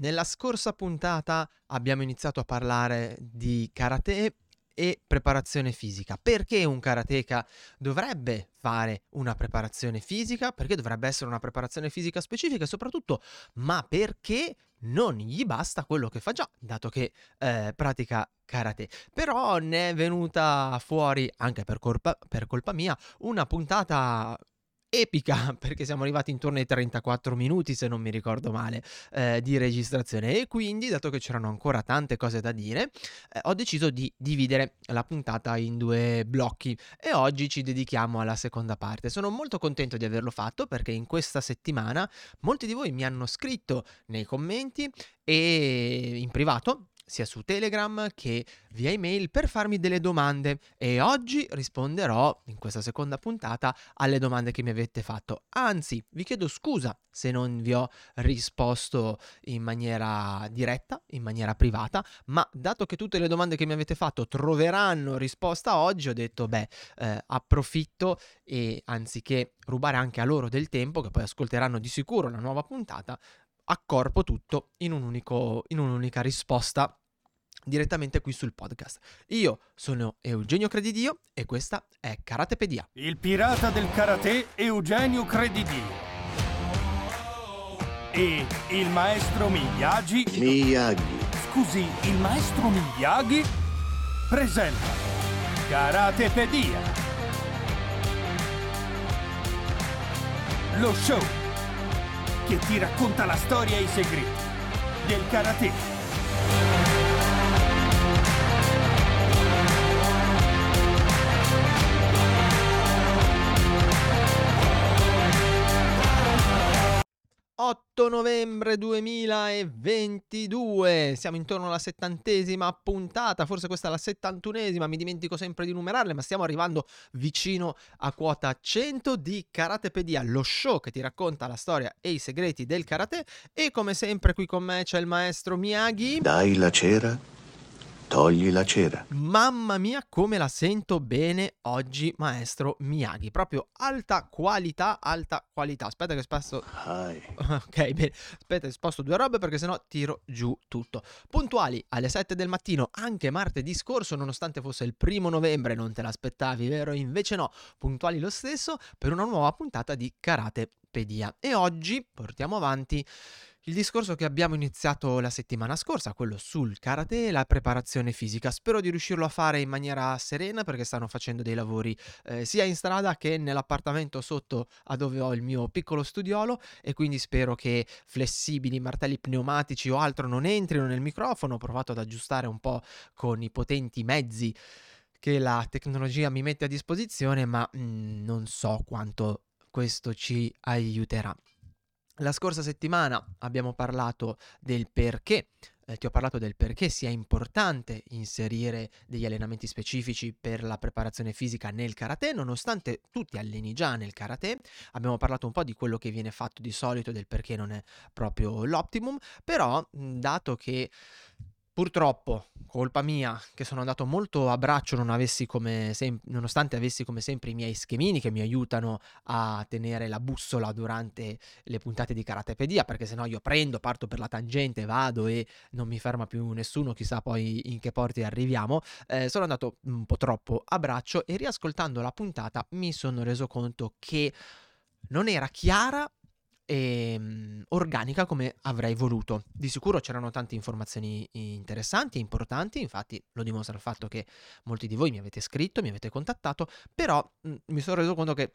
Nella scorsa puntata abbiamo iniziato a parlare di karate e preparazione fisica. Perché un karateka dovrebbe fare una preparazione fisica? Perché dovrebbe essere una preparazione fisica specifica e soprattutto, ma perché non gli basta quello che fa già, dato che eh, pratica karate. Però ne è venuta fuori, anche per colpa, per colpa mia, una puntata epica perché siamo arrivati intorno ai 34 minuti se non mi ricordo male eh, di registrazione. E quindi dato che c'erano ancora tante cose da dire eh, ho deciso di dividere la puntata in due blocchi. E oggi ci dedichiamo alla seconda parte. Sono molto contento di averlo fatto perché in questa settimana molti di voi mi hanno scritto nei commenti e in privato sia su Telegram che via email per farmi delle domande e oggi risponderò in questa seconda puntata alle domande che mi avete fatto. Anzi, vi chiedo scusa se non vi ho risposto in maniera diretta, in maniera privata, ma dato che tutte le domande che mi avete fatto troveranno risposta oggi, ho detto beh, eh, approfitto e anziché rubare anche a loro del tempo, che poi ascolteranno di sicuro la nuova puntata, accorpo tutto in, un unico, in un'unica risposta direttamente qui sul podcast. Io sono Eugenio Credidio e questa è Karatepedia. Il pirata del karate Eugenio Credidio. E il maestro Miyagi. Miyagi. Scusi, il maestro Miyagi presenta Karatepedia. Lo show che ti racconta la storia e i segreti del karate. 8 novembre 2022, siamo intorno alla settantesima puntata, forse questa è la settantunesima, mi dimentico sempre di numerarle, ma stiamo arrivando vicino a quota 100 di Karatepedia, lo show che ti racconta la storia e i segreti del karate. E come sempre qui con me c'è il maestro Miyagi. Dai la cera Togli la cera. Mamma mia, come la sento bene oggi, maestro Miyagi. Proprio alta qualità, alta qualità. Aspetta che sposto. Hi. Ok, bene. Aspetta che sposto due robe perché sennò tiro giù tutto. Puntuali alle 7 del mattino, anche martedì scorso, nonostante fosse il primo novembre, non te l'aspettavi, vero? Invece no, puntuali lo stesso per una nuova puntata di Karatepedia. E oggi portiamo avanti il discorso che abbiamo iniziato la settimana scorsa, quello sul karate e la preparazione fisica. Spero di riuscirlo a fare in maniera serena perché stanno facendo dei lavori eh, sia in strada che nell'appartamento sotto a dove ho il mio piccolo studiolo e quindi spero che flessibili, martelli pneumatici o altro non entrino nel microfono. Ho provato ad aggiustare un po' con i potenti mezzi che la tecnologia mi mette a disposizione, ma mh, mm, non so quanto questo ci aiuterà. La scorsa settimana abbiamo parlato del perché, eh, ti ho parlato del perché sia importante inserire degli allenamenti specifici per la preparazione fisica nel karate, nonostante tu ti alleni già nel karate. Abbiamo parlato un po' di quello che viene fatto di solito del perché non è proprio l'optimum, però dato che Purtroppo, colpa mia, che sono andato molto a braccio non avessi sem- nonostante avessi come sempre i miei schemini che mi aiutano a tenere la bussola durante le puntate di Karatepedia, perché sennò io prendo, parto per la tangente, vado e non mi ferma più nessuno, chissà poi in che porti arriviamo. Eh, sono andato un po' troppo a braccio e riascoltando la puntata mi sono reso conto che non era chiara e ehm, organica come avrei voluto. Di sicuro c'erano tante informazioni interessanti e importanti, infatti lo dimostra il fatto che molti di voi mi avete scritto, mi avete contattato, però mh, mi sono reso conto che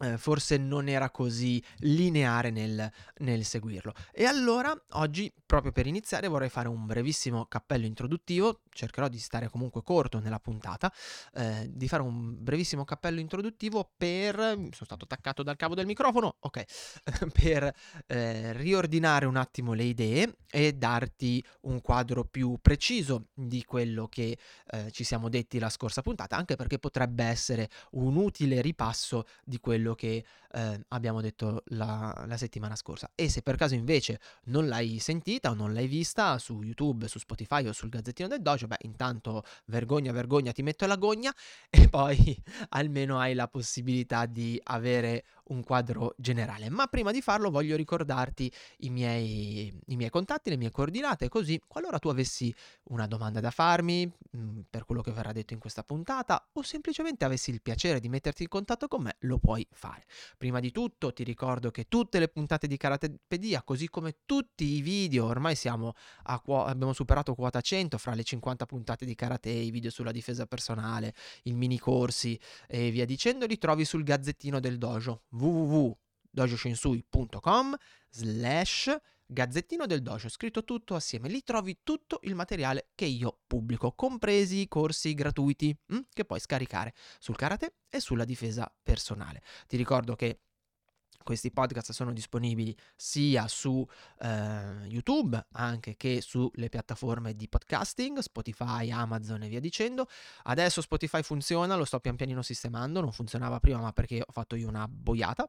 eh, forse non era così lineare nel, nel, seguirlo. E allora oggi, proprio per iniziare, vorrei fare un brevissimo cappello introduttivo, cercherò di stare comunque corto nella puntata, eh, di fare un brevissimo cappello introduttivo per... sono stato attaccato dal cavo del microfono, ok, per eh, riordinare un attimo le idee e darti un quadro più preciso di quello che eh, ci siamo detti la scorsa puntata, anche perché potrebbe essere un utile ripasso di quello quello che eh, abbiamo detto la, la, settimana scorsa. E se per caso invece non l'hai sentita o non l'hai vista su YouTube, su Spotify o sul Gazzettino del Dojo, beh, intanto vergogna, vergogna, ti metto la gogna e poi almeno hai la possibilità di avere un quadro generale. Ma prima di farlo voglio ricordarti i miei, i miei contatti, le mie coordinate, così qualora tu avessi una domanda da farmi mm, per quello che verrà detto in questa puntata o semplicemente avessi il piacere di metterti in contatto con me, lo puoi fare. Prima di tutto ti ricordo che tutte le puntate di Karatepedia, così come tutti i video, ormai siamo a, abbiamo superato quota 100 fra le 50 puntate di Karate, i video sulla difesa personale, il mini corsi e via dicendo, li trovi sul gazzettino del dojo www.dojoshinsui.com slash Gazzettino del Dojo, scritto tutto assieme. Lì trovi tutto il materiale che io pubblico, compresi i corsi gratuiti hm, che puoi scaricare sul karate e sulla difesa personale. Ti ricordo che questi podcast sono disponibili sia su eh, YouTube anche che sulle piattaforme di podcasting, Spotify, Amazon e via dicendo. Adesso Spotify funziona, lo sto pian pianino sistemando, non funzionava prima ma perché ho fatto io una boiata.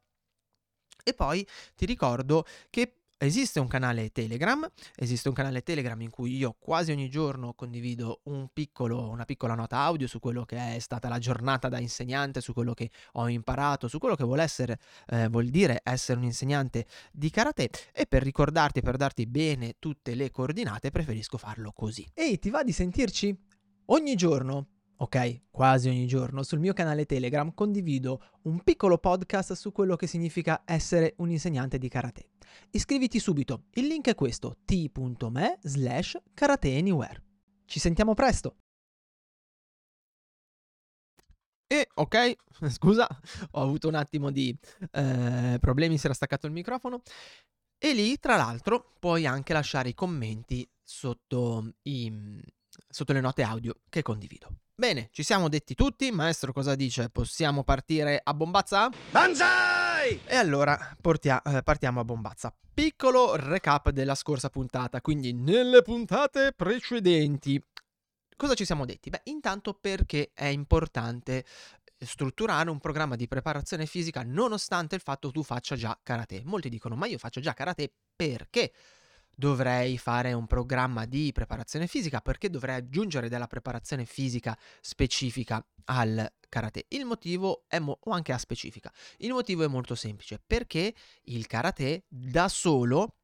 E poi ti ricordo che Esiste un canale Telegram, esiste un canale Telegram in cui io quasi ogni giorno condivido un piccolo, una piccola nota audio su quello che è stata la giornata da insegnante, su quello che ho imparato, su quello che vuol, essere, eh, vuol dire essere un insegnante di karate e per ricordarti, per darti bene tutte le coordinate preferisco farlo così. Ehi, ti va di sentirci? Ogni giorno ok? Quasi ogni giorno sul mio canale Telegram condivido un piccolo podcast su quello che significa essere un insegnante di karate. Iscriviti subito, il link è questo, t.me slash karateanywhere. Ci sentiamo presto! E ok, scusa, ho avuto un attimo di eh, problemi, si era staccato il microfono. E lì, tra l'altro, puoi anche lasciare i commenti sotto, i, sotto le note audio che condivido. Bene, ci siamo detti tutti. Maestro, cosa dice? Possiamo partire a bombazza? Banzai! E allora portia- eh, partiamo a bombazza. Piccolo recap della scorsa puntata, quindi nelle puntate precedenti. Cosa ci siamo detti? Beh, intanto perché è importante strutturare un programma di preparazione fisica nonostante il fatto tu faccia già karate. Molti dicono, ma io faccio già karate perché? Dovrei fare un programma di preparazione fisica perché dovrei aggiungere della preparazione fisica specifica al karate. Il motivo è mo- o anche a specifica. Il motivo è molto semplice perché il karate da solo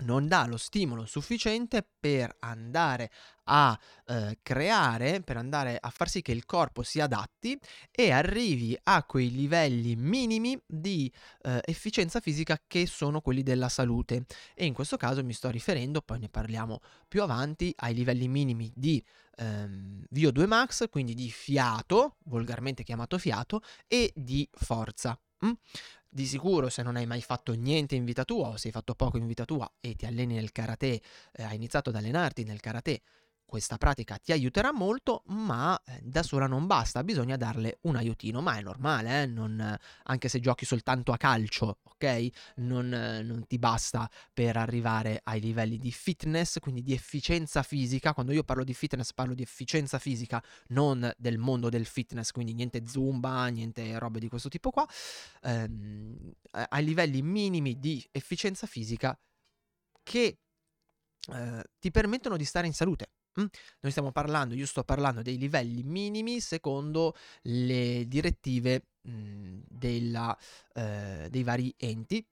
non dà lo stimolo sufficiente per andare a eh, creare, per andare a far sì che il corpo si adatti e arrivi a quei livelli minimi di eh, efficienza fisica che sono quelli della salute. E in questo caso mi sto riferendo, poi ne parliamo più avanti, ai livelli minimi di ehm, VO2 max, quindi di fiato, volgarmente chiamato fiato, e di forza. Mm? Di sicuro se non hai mai fatto niente in vita tua o se hai fatto poco in vita tua e ti alleni nel karate, eh, hai iniziato ad allenarti nel karate questa pratica ti aiuterà molto, ma eh, da sola non basta, bisogna darle un aiutino, ma è normale, eh? non, anche se giochi soltanto a calcio, ok? Non, non, ti basta per arrivare ai livelli di fitness, quindi di efficienza fisica. Quando io parlo di fitness parlo di efficienza fisica, non del mondo del fitness, quindi niente zumba, niente robe di questo tipo qua. Ehm, ai livelli minimi di efficienza fisica che eh, ti permettono di stare in salute. Mm? Noi stiamo parlando, io sto parlando dei livelli minimi secondo le direttive mh, mm, della, eh, dei vari enti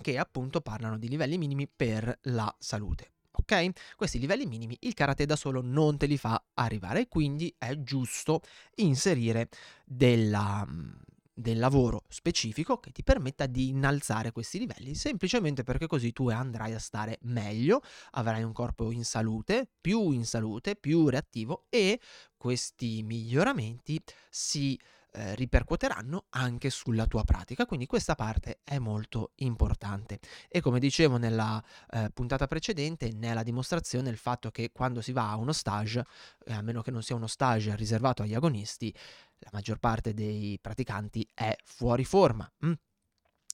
che appunto parlano di livelli minimi per la salute. Ok? Questi livelli minimi il karate da solo non te li fa arrivare, quindi è giusto inserire della, mm, del lavoro specifico che ti permetta di innalzare questi livelli, semplicemente perché così tu andrai a stare meglio, avrai un corpo in salute, più in salute, più reattivo e questi miglioramenti si eh, ripercuoteranno anche sulla tua pratica, quindi questa parte è molto importante. E come dicevo nella eh, puntata precedente, nella dimostrazione il fatto che quando si va a uno stage, eh, a meno che non sia uno stage riservato agli agonisti, la maggior parte dei praticanti è fuori forma. Mm?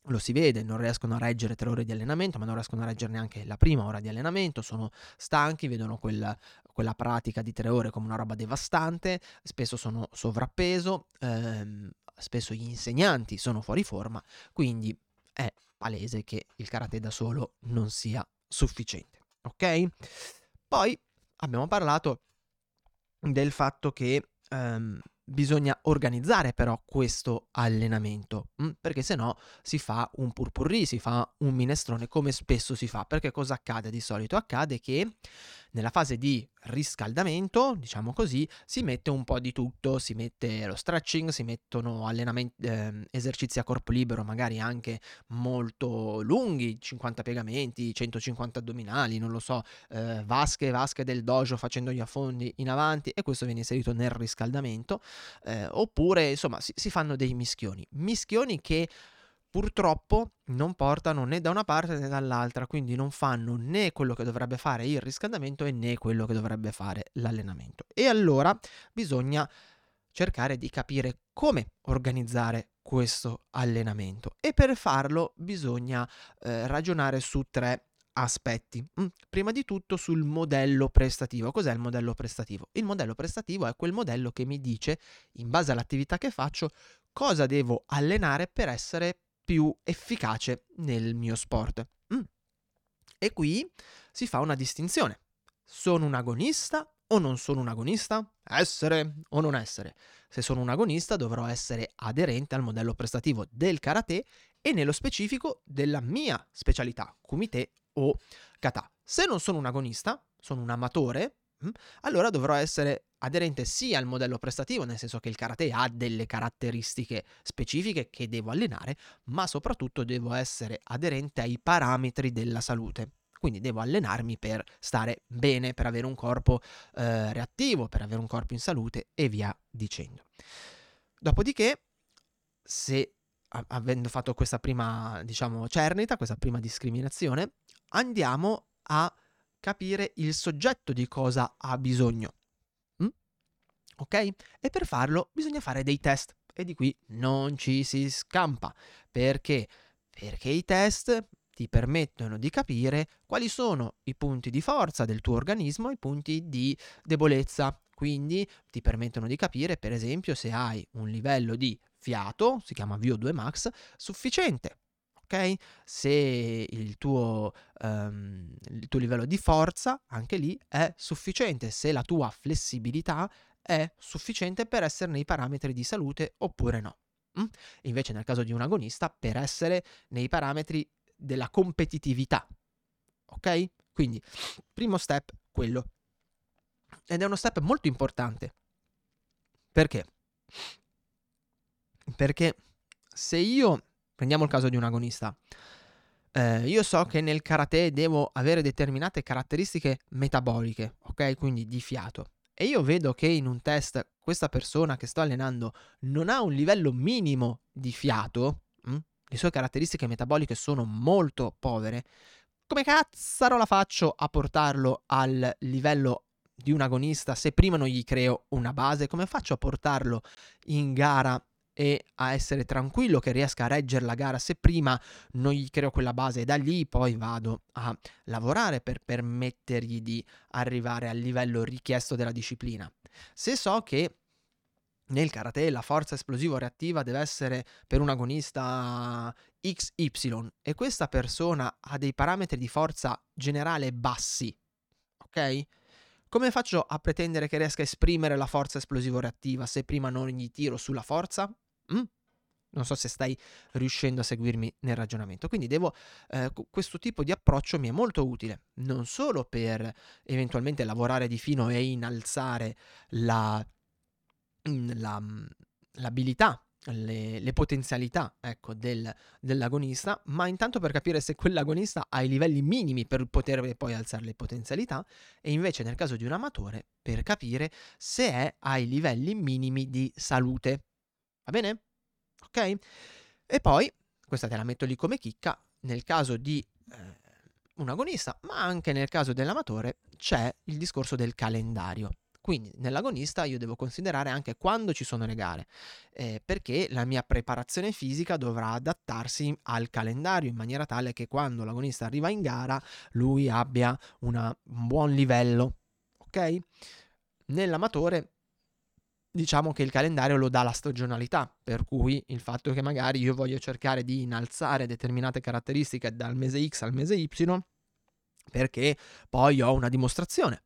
Lo si vede, non riescono a reggere tre ore di allenamento, ma non riescono a reggere neanche la prima ora di allenamento, sono stanchi, vedono quel, quella pratica di tre ore come una roba devastante, spesso sono sovrappeso, ehm, spesso gli insegnanti sono fuori forma, quindi è palese che il karate da solo non sia sufficiente. Ok? Poi abbiamo parlato del fatto che ehm, bisogna organizzare però questo allenamento, mh? perché se no si fa un purpurri, si fa un minestrone come spesso si fa, perché cosa accade di solito? Accade che nella fase di riscaldamento, diciamo così, si mette un po' di tutto, si mette lo stretching, si mettono eh, esercizi a corpo libero, magari anche molto lunghi, 50 piegamenti, 150 addominali, non lo so, eh, vasche, vasche del dojo facendo gli affondi in avanti e questo viene inserito nel riscaldamento, eh, oppure insomma si, si fanno dei mischioni, mischioni che purtroppo non portano né da una parte né dall'altra, quindi non fanno né quello che dovrebbe fare il riscaldamento e né quello che dovrebbe fare l'allenamento. E allora bisogna cercare di capire come organizzare questo allenamento e per farlo bisogna eh, ragionare su tre aspetti. Mm, prima di tutto sul modello prestativo. Cos'è il modello prestativo? Il modello prestativo è quel modello che mi dice, in base all'attività che faccio, cosa devo allenare per essere più efficace nel mio sport. Mm. E qui si fa una distinzione. Sono un agonista o non sono un agonista? Essere o non essere? Se sono un agonista dovrò essere aderente al modello prestativo del karate e nello specifico della mia specialità, kumite o kata. Se non sono un agonista, sono un amatore, allora dovrò essere aderente sia al modello prestativo, nel senso che il karate ha delle caratteristiche specifiche che devo allenare, ma soprattutto devo essere aderente ai parametri della salute. Quindi devo allenarmi per stare bene, per avere un corpo eh, reattivo, per avere un corpo in salute e via dicendo. Dopodiché, se avendo fatto questa prima, diciamo, cernita, questa prima discriminazione, andiamo a capire il soggetto di cosa ha bisogno ok? E per farlo bisogna fare dei test e di qui non ci si scampa. Perché? Perché i test ti permettono di capire quali sono i punti di forza del tuo organismo, i punti di debolezza. Quindi ti permettono di capire, per esempio, se hai un livello di fiato, si chiama VO2 max, sufficiente. Ok? Se il tuo, um, il tuo livello di forza, anche lì, è sufficiente. Se la tua flessibilità è sufficiente per essere nei parametri di salute oppure no. Mm? Invece nel caso di un agonista per essere nei parametri della competitività. Ok? Quindi, primo step, quello. Ed è uno step molto importante. Perché? Perché se io, prendiamo il caso di un agonista, eh, io so che nel karate devo avere determinate caratteristiche metaboliche, ok? Quindi di fiato e io vedo che in un test questa persona che sto allenando non ha un livello minimo di fiato, mh? Mm, le sue caratteristiche metaboliche sono molto povere, come cazzaro la faccio a portarlo al livello di un agonista se prima non gli creo una base? Come faccio a portarlo in gara e a essere tranquillo che riesca a reggere la gara se prima non gli creo quella base e da lì poi vado a lavorare per permettergli di arrivare al livello richiesto della disciplina. Se so che nel karate la forza esplosivo-reattiva deve essere per un agonista XY e questa persona ha dei parametri di forza generale bassi, ok? Come faccio a pretendere che riesca a esprimere la forza esplosivo-reattiva se prima non gli tiro sulla forza? Mm? Non so se stai riuscendo a seguirmi nel ragionamento. Quindi devo, eh, questo tipo di approccio mi è molto utile, non solo per eventualmente lavorare di fino e innalzare la, mm, la, mm, l'abilità, le, le potenzialità ecco, del, dell'agonista, ma intanto per capire se quell'agonista ha i livelli minimi per poter poi alzare le potenzialità e invece nel caso di un amatore per capire se è ai livelli minimi di salute. Va bene? Ok? E poi, questa te la metto lì come chicca, nel caso di eh, un agonista, ma anche nel caso dell'amatore, c'è il discorso del calendario. Quindi nell'agonista io devo considerare anche quando ci sono le gare, eh, perché la mia preparazione fisica dovrà adattarsi al calendario in maniera tale che quando l'agonista arriva in gara lui abbia una, un buon livello. Ok? Nell'amatore diciamo che il calendario lo dà la stagionalità, per cui il fatto che magari io voglio cercare di innalzare determinate caratteristiche dal mese X al mese Y, perché poi ho una dimostrazione,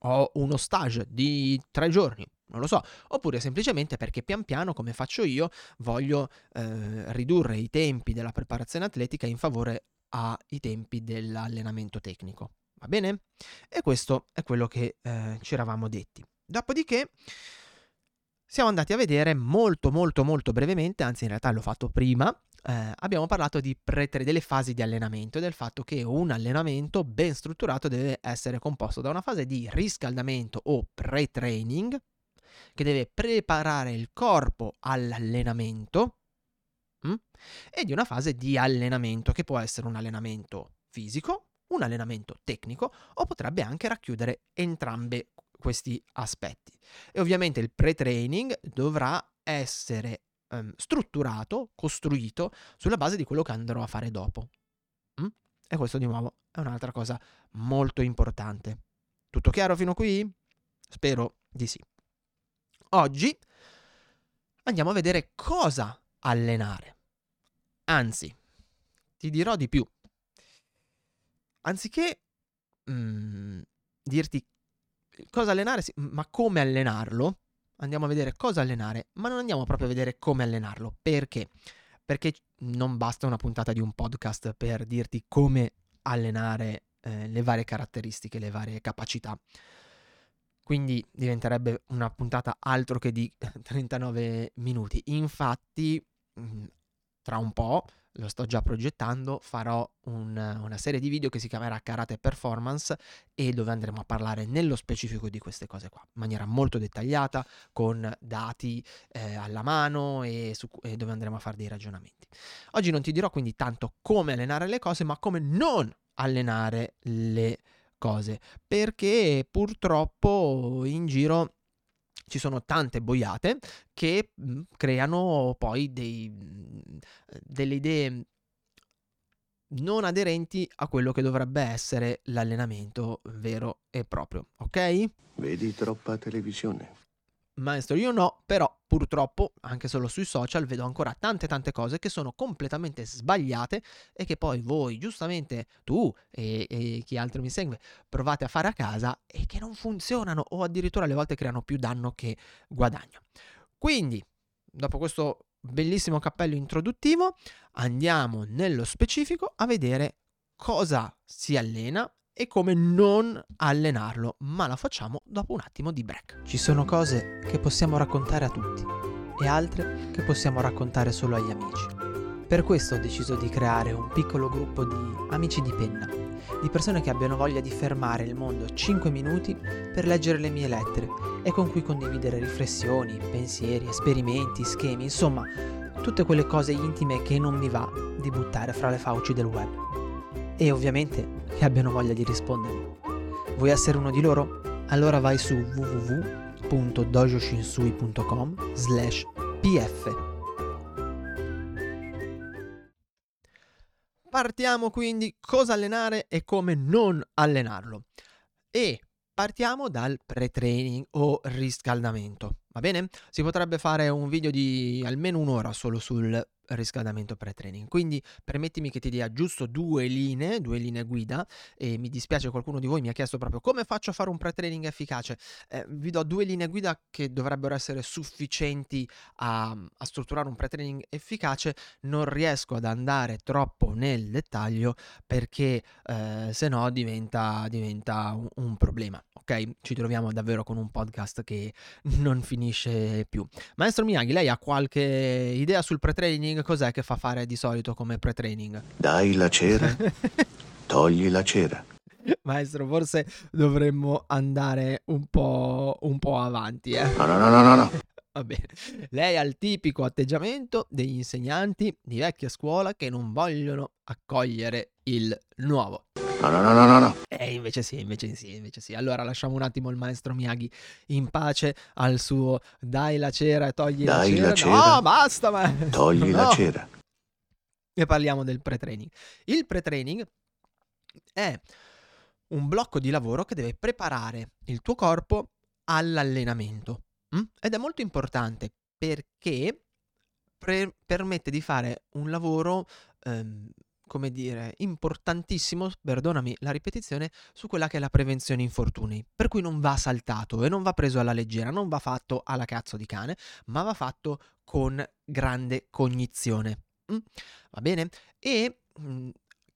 ho uno stage di tre giorni, non lo so, oppure semplicemente perché pian piano, come faccio io, voglio eh, ridurre i tempi della preparazione atletica in favore ai tempi dell'allenamento tecnico. Va bene? E questo è quello che eh, ci eravamo detti. Dopodiché siamo andati a vedere molto molto molto brevemente, anzi in realtà l'ho fatto prima, eh, abbiamo parlato di pre- delle fasi di allenamento e del fatto che un allenamento ben strutturato deve essere composto da una fase di riscaldamento o pre-training, che deve preparare il corpo all'allenamento, mh? Mm, e di una fase di allenamento, che può essere un allenamento fisico, un allenamento tecnico o potrebbe anche racchiudere entrambe questi aspetti. E ovviamente il pre-training dovrà essere um, strutturato, costruito sulla base di quello che andrò a fare dopo. Mm? E questo di nuovo è un'altra cosa molto importante. Tutto chiaro fino qui? Spero di sì. Oggi andiamo a vedere cosa allenare. Anzi, ti dirò di più. Anziché mm, dirti cosa allenare, ma come allenarlo, andiamo a vedere cosa allenare, ma non andiamo proprio a vedere come allenarlo. Perché? Perché non basta una puntata di un podcast per dirti come allenare eh, le varie caratteristiche, le varie capacità. Quindi diventerebbe una puntata altro che di 39 minuti. Infatti, mm, tra un po' lo sto già progettando, farò un, una serie di video che si chiamerà Karate Performance e dove andremo a parlare nello specifico di queste cose qua, in maniera molto dettagliata, con dati eh, alla mano e, su, e dove andremo a fare dei ragionamenti. Oggi non ti dirò quindi tanto come allenare le cose, ma come non allenare le cose, perché purtroppo in giro ci sono tante boiate che mhmm, creano poi dei, mhmm, delle idee non aderenti a quello che dovrebbe essere l'allenamento vero e proprio, ok? Vedi troppa televisione. Maestro, io no, però purtroppo anche solo sui social vedo ancora tante tante cose che sono completamente sbagliate e che poi voi, giustamente tu e, e, chi altro mi segue, provate a fare a casa e che non funzionano o addirittura alle volte creano più danno che guadagno. Quindi, dopo questo bellissimo cappello introduttivo, andiamo nello specifico a vedere cosa si allena e come non allenarlo, ma la facciamo dopo un attimo di break. Ci sono cose che possiamo raccontare a tutti e altre che possiamo raccontare solo agli amici. Per questo ho deciso di creare un piccolo gruppo di amici di penna, di persone che abbiano voglia di fermare il mondo 5 minuti per leggere le mie lettere e con cui condividere riflessioni, pensieri, esperimenti, schemi, insomma, tutte quelle cose intime che non mi va di buttare fra le fauci del web. E ovviamente che abbiano voglia di rispondermi. Vuoi essere uno di loro? Allora vai su www.dojoshinsui.com slash pf. Partiamo quindi cosa allenare e come non allenarlo. E partiamo dal pre-training o riscaldamento. Va bene? Si potrebbe fare un video di almeno un'ora solo sul riscaldamento pre-training. Quindi permettimi che ti dia giusto due linee, due linee guida e mi dispiace qualcuno di voi mi ha chiesto proprio come faccio a fare un pre-training efficace. Eh, vi do due linee guida che dovrebbero essere sufficienti a, a strutturare un pre-training efficace. Non riesco ad andare troppo nel dettaglio perché eh, se no diventa, diventa un, un problema. Ok, ci troviamo davvero con un podcast che non finisce più. Maestro Miyagi, lei ha qualche idea sul pre-training? cos'è che fa fare di solito come pre-training? Dai la cera, togli la cera. Maestro, forse dovremmo andare un po', un po avanti. Eh? No, no, no, no, no. Va bene. Lei ha il tipico atteggiamento degli insegnanti di vecchia scuola che non vogliono accogliere il nuovo. No, no, no, no, no. E invece sì, invece sì, invece sì. Allora lasciamo un attimo il maestro Miyagi in pace al suo dai la cera e togli dai la cera. La cera. No, basta, ma... Togli no. la cera. E parliamo del pre-training. Il pre-training è un blocco di lavoro che deve preparare il tuo corpo all'allenamento. Ed è molto importante perché pre- permette di fare un lavoro ehm, come dire, importantissimo, perdonami la ripetizione, su quella che è la prevenzione infortuni. Per cui non va saltato e non va preso alla leggera, non va fatto alla cazzo di cane, ma va fatto con grande cognizione. Mm? Va bene? E mm,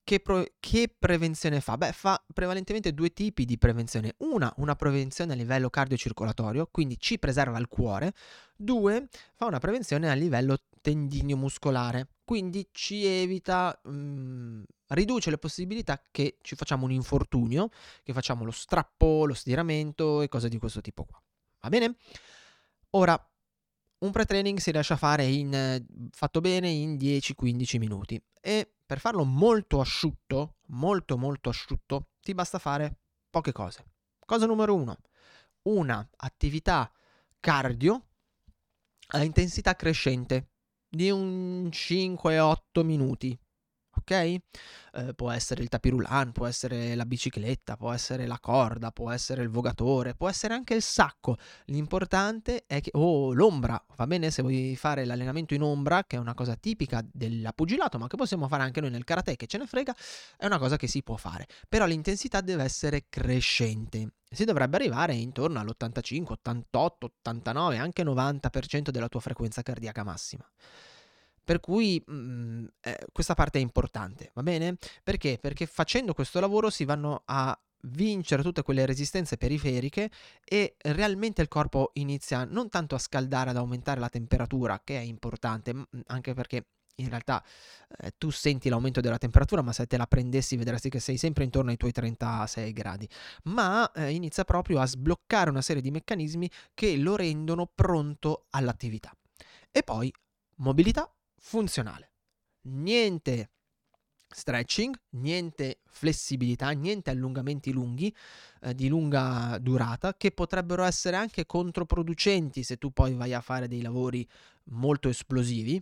che, pro- che, prevenzione fa? Beh, fa prevalentemente due tipi di prevenzione. Una, una prevenzione a livello cardiocircolatorio, quindi ci preserva il cuore. Due, fa una prevenzione a livello tendinio muscolare, quindi ci evita, mh, mm, riduce le possibilità che ci facciamo un infortunio, che facciamo lo strappo, lo stiramento e cose di questo tipo qua. Va bene? Ora, un pre-training si riesce a fare in, fatto bene in 10-15 minuti e per farlo molto asciutto, molto molto asciutto, ti basta fare poche cose. Cosa numero uno, una attività cardio a intensità crescente di un 5-8 minuti ok? Eh, può essere il tapirulan, può essere la bicicletta, può essere la corda, può essere il vogatore, può essere anche il sacco. L'importante è che... Oh, l'ombra, va bene se vuoi fare l'allenamento in ombra, che è una cosa tipica del pugilato, ma che possiamo fare anche noi nel karate, che ce ne frega, è una cosa che si può fare. Però l'intensità deve essere crescente. Si dovrebbe arrivare intorno all'85, 88, 89, anche 90% della tua frequenza cardiaca massima. Per cui mh, mhmm, eh, questa parte è importante, va bene? Perché? Perché facendo questo lavoro si vanno a vincere tutte quelle resistenze periferiche e realmente il corpo inizia non tanto a scaldare, ad aumentare la temperatura, che è importante, anche perché in realtà eh, tu senti l'aumento della temperatura, ma se te la prendessi vedresti che sei sempre intorno ai tuoi 36 gradi, ma eh, inizia proprio a sbloccare una serie di meccanismi che lo rendono pronto all'attività. E poi mobilità funzionale. Niente stretching, niente flessibilità, niente allungamenti lunghi eh, di lunga durata che potrebbero essere anche controproducenti se tu poi vai a fare dei lavori molto esplosivi,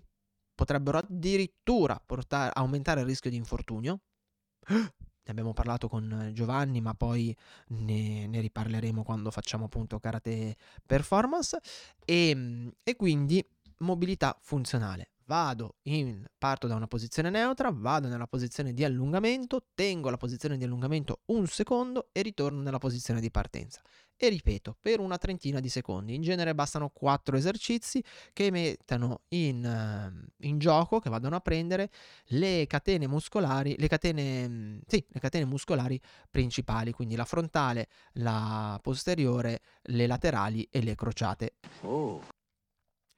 potrebbero addirittura portare, aumentare il rischio di infortunio. Ne abbiamo parlato con Giovanni, ma poi ne, ne riparleremo quando facciamo appunto karate performance. E, e quindi mobilità funzionale vado in, parto da una posizione neutra, vado nella posizione di allungamento, tengo la posizione di allungamento un secondo e ritorno nella posizione di partenza. E ripeto, per una trentina di secondi. In genere bastano quattro esercizi che mettano in, uh, in gioco, che vadano a prendere le catene muscolari, le catene, sì, le catene muscolari principali, quindi la frontale, la posteriore, le laterali e le crociate. Oh.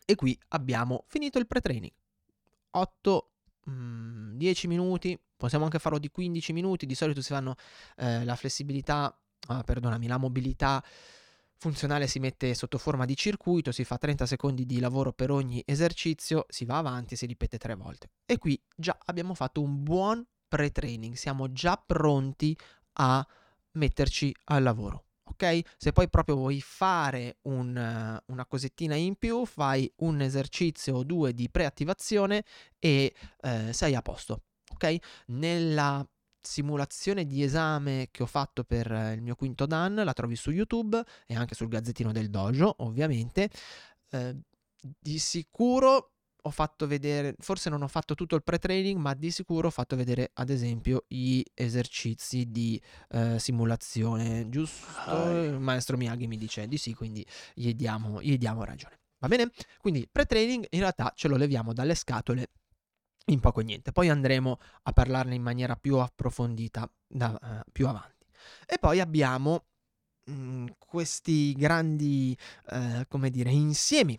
E qui abbiamo finito il pre-training. 8, mm, 10 minuti, possiamo anche farlo di 15 minuti, di solito si fanno eh, la flessibilità, ah, perdonami, la mobilità funzionale si mette sotto forma di circuito, si fa 30 secondi di lavoro per ogni esercizio, si va avanti e si ripete tre volte. E qui già abbiamo fatto un buon pre-training, siamo già pronti a metterci al lavoro ok? Se poi proprio vuoi fare un, una cosettina in più, fai un esercizio o due di preattivazione e eh, sei a posto, ok? Nella simulazione di esame che ho fatto per il mio quinto Dan, la trovi su YouTube e anche sul Gazzettino del Dojo, ovviamente. Eh, di sicuro ho fatto vedere, forse non ho fatto tutto il pre-training, ma di sicuro ho fatto vedere ad esempio gli esercizi di eh, simulazione, giusto? Il maestro Miyagi mi dice di sì, quindi gli diamo, gli diamo ragione. Va bene? Quindi pre-training in realtà ce lo leviamo dalle scatole in poco e niente. Poi andremo a parlarne in maniera più approfondita da, uh, più avanti. E poi abbiamo mh, mm, questi grandi, uh, come dire, insiemi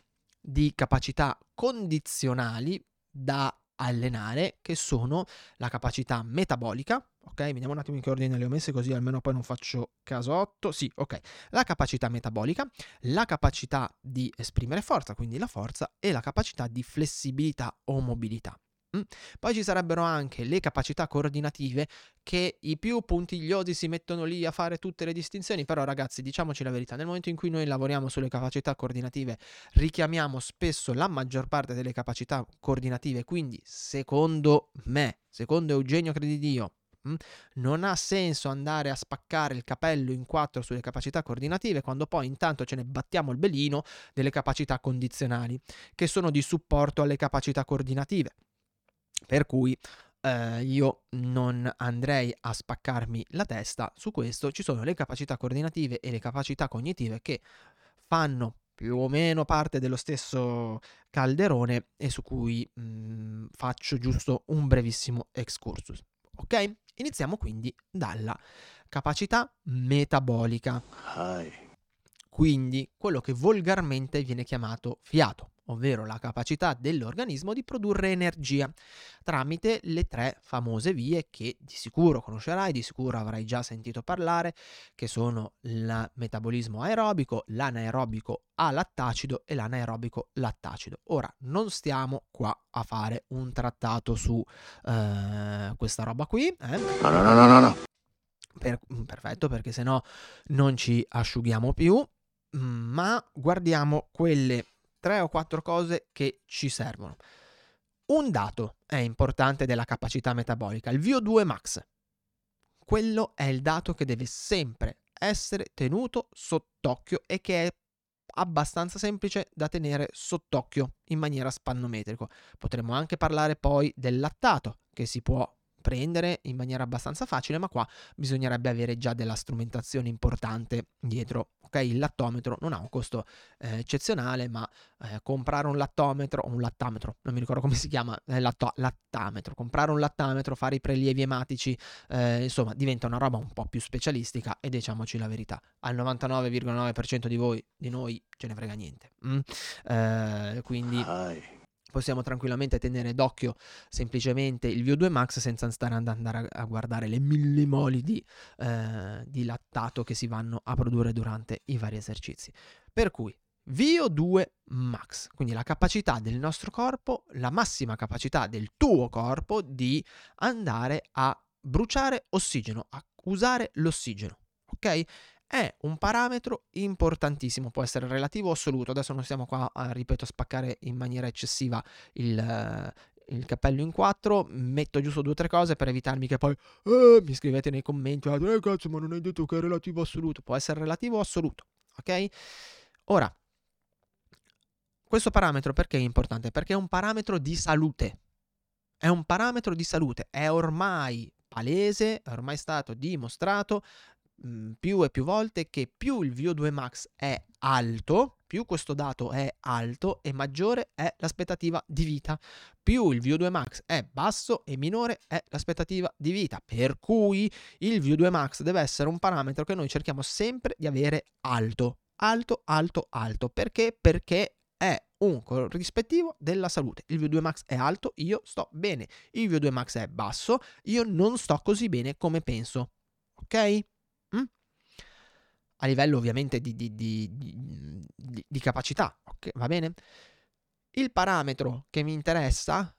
di capacità condizionali da allenare che sono la capacità metabolica, ok? Vediamo un attimo in che ordine le ho messe così almeno poi non faccio casotto. Sì, ok. La capacità metabolica, la capacità di esprimere forza, quindi la forza e la capacità di flessibilità o mobilità. Mm. Poi ci sarebbero anche le capacità coordinative che i più puntigliosi si mettono lì a fare tutte le distinzioni, però ragazzi diciamoci la verità, nel momento in cui noi lavoriamo sulle capacità coordinative richiamiamo spesso la maggior parte delle capacità coordinative, quindi secondo me, secondo Eugenio Credidio, mm, non ha senso andare a spaccare il capello in quattro sulle capacità coordinative quando poi intanto ce ne battiamo il belino delle capacità condizionali, che sono di supporto alle capacità coordinative. Per cui eh, io non andrei a spaccarmi la testa su questo, ci sono le capacità coordinative e le capacità cognitive che fanno più o meno parte dello stesso calderone e su cui mh, mm, faccio giusto un brevissimo excursus. Ok? Iniziamo quindi dalla capacità metabolica. Quindi quello che volgarmente viene chiamato fiato ovvero la capacità dell'organismo di produrre energia tramite le tre famose vie che di sicuro conoscerai, di sicuro avrai già sentito parlare, che sono il metabolismo aerobico, l'anaerobico alattacido e l'anaerobico lattacido. Ora, non stiamo qua a fare un trattato su eh, questa roba qui. Eh? No, no, no, no, no. Per, perfetto, perché se no non ci asciughiamo più, ma guardiamo quelle tre o quattro cose che ci servono. Un dato è importante della capacità metabolica, il VO2 max. Quello è il dato che deve sempre essere tenuto sott'occhio e che è abbastanza semplice da tenere sott'occhio in maniera spannometrico. Potremmo anche parlare poi del lattato che si può prendere in maniera abbastanza facile, ma qua bisognerebbe avere già della strumentazione importante dietro. Ok, il lattometro non ha un costo eh, eccezionale, ma eh, comprare un lattometro o un lattametro, non mi ricordo come si chiama, eh, latto- lattametro, comprare un lattametro, fare i prelievi ematici, eh, insomma, diventa una roba un po' più specialistica e diciamoci la verità, al 99,9% di voi, di noi, ce ne frega niente. Mm? Eh, quindi possiamo tranquillamente tenere d'occhio semplicemente il VO2 max senza stare ad andare a, guardare le millimoli di, eh, di lattato che si vanno a produrre durante i vari esercizi. Per cui VO2 max, quindi la capacità del nostro corpo, la massima capacità del tuo corpo di andare a bruciare ossigeno, a usare l'ossigeno, ok? È un parametro importantissimo, può essere relativo o assoluto. Adesso non stiamo qua, a, ripeto, a spaccare in maniera eccessiva il, il cappello in quattro, metto giusto due o tre cose per evitarmi che poi eh, mi scrivete nei commenti, ah, eh, cazzo, ma non hai detto che è relativo o assoluto. Può essere relativo o assoluto, ok? Ora, questo parametro perché è importante? Perché è un parametro di salute. È un parametro di salute, è ormai palese, è ormai stato dimostrato mhmm, più e più volte che più il VO2 max è alto, più questo dato è alto e maggiore è l'aspettativa di vita. Più il VO2 max è basso e minore è l'aspettativa di vita. Per cui il VO2 max deve essere un parametro che noi cerchiamo sempre di avere alto. Alto, alto, alto. Perché? Perché è un corrispettivo della salute. Il VO2 max è alto, io sto bene. Il VO2 max è basso, io non sto così bene come penso. Ok? A livello ovviamente di, di, di, di capacità, okay, va bene? Il parametro che mi interessa,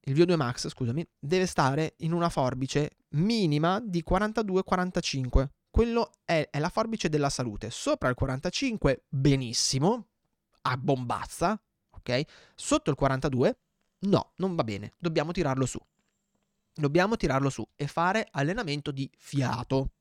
il VO2 max, scusami, deve stare in una forbice minima di 42-45. Quello è, è la forbice della salute. Sopra il 45, benissimo, a bombazza, ok? Sotto il 42, no, non va bene, dobbiamo tirarlo su. Dobbiamo tirarlo su e fare allenamento di fiato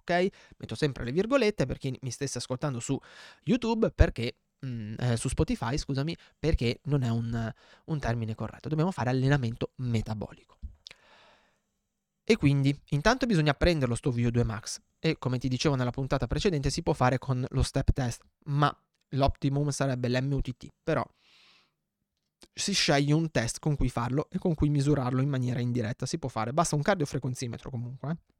ok? Metto sempre le virgolette per chi mi stesse ascoltando su YouTube perché mm, eh, su Spotify, scusami, perché non è un, un termine corretto. Dobbiamo fare allenamento metabolico. E quindi intanto bisogna prenderlo sto VO2 Max e come ti dicevo nella puntata precedente si può fare con lo step test, ma l'optimum sarebbe l'MUTT, però si sceglie un test con cui farlo e con cui misurarlo in maniera indiretta, si può fare, basta un cardiofrequenzimetro comunque. Eh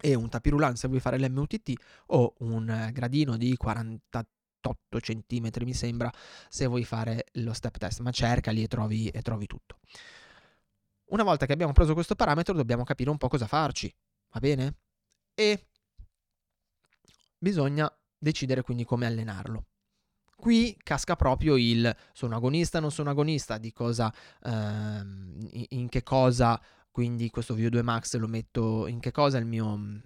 e un tapirulan se vuoi fare l'MUTT o un gradino di 48 cm mi sembra se vuoi fare lo step test, ma cercali e trovi, e trovi tutto. Una volta che abbiamo preso questo parametro dobbiamo capire un po' cosa farci, va bene? E bisogna decidere quindi come allenarlo. Qui casca proprio il sono agonista, non sono agonista, di cosa, ehm, in che cosa quindi questo VO2 max lo metto in che cosa? Mio, mm,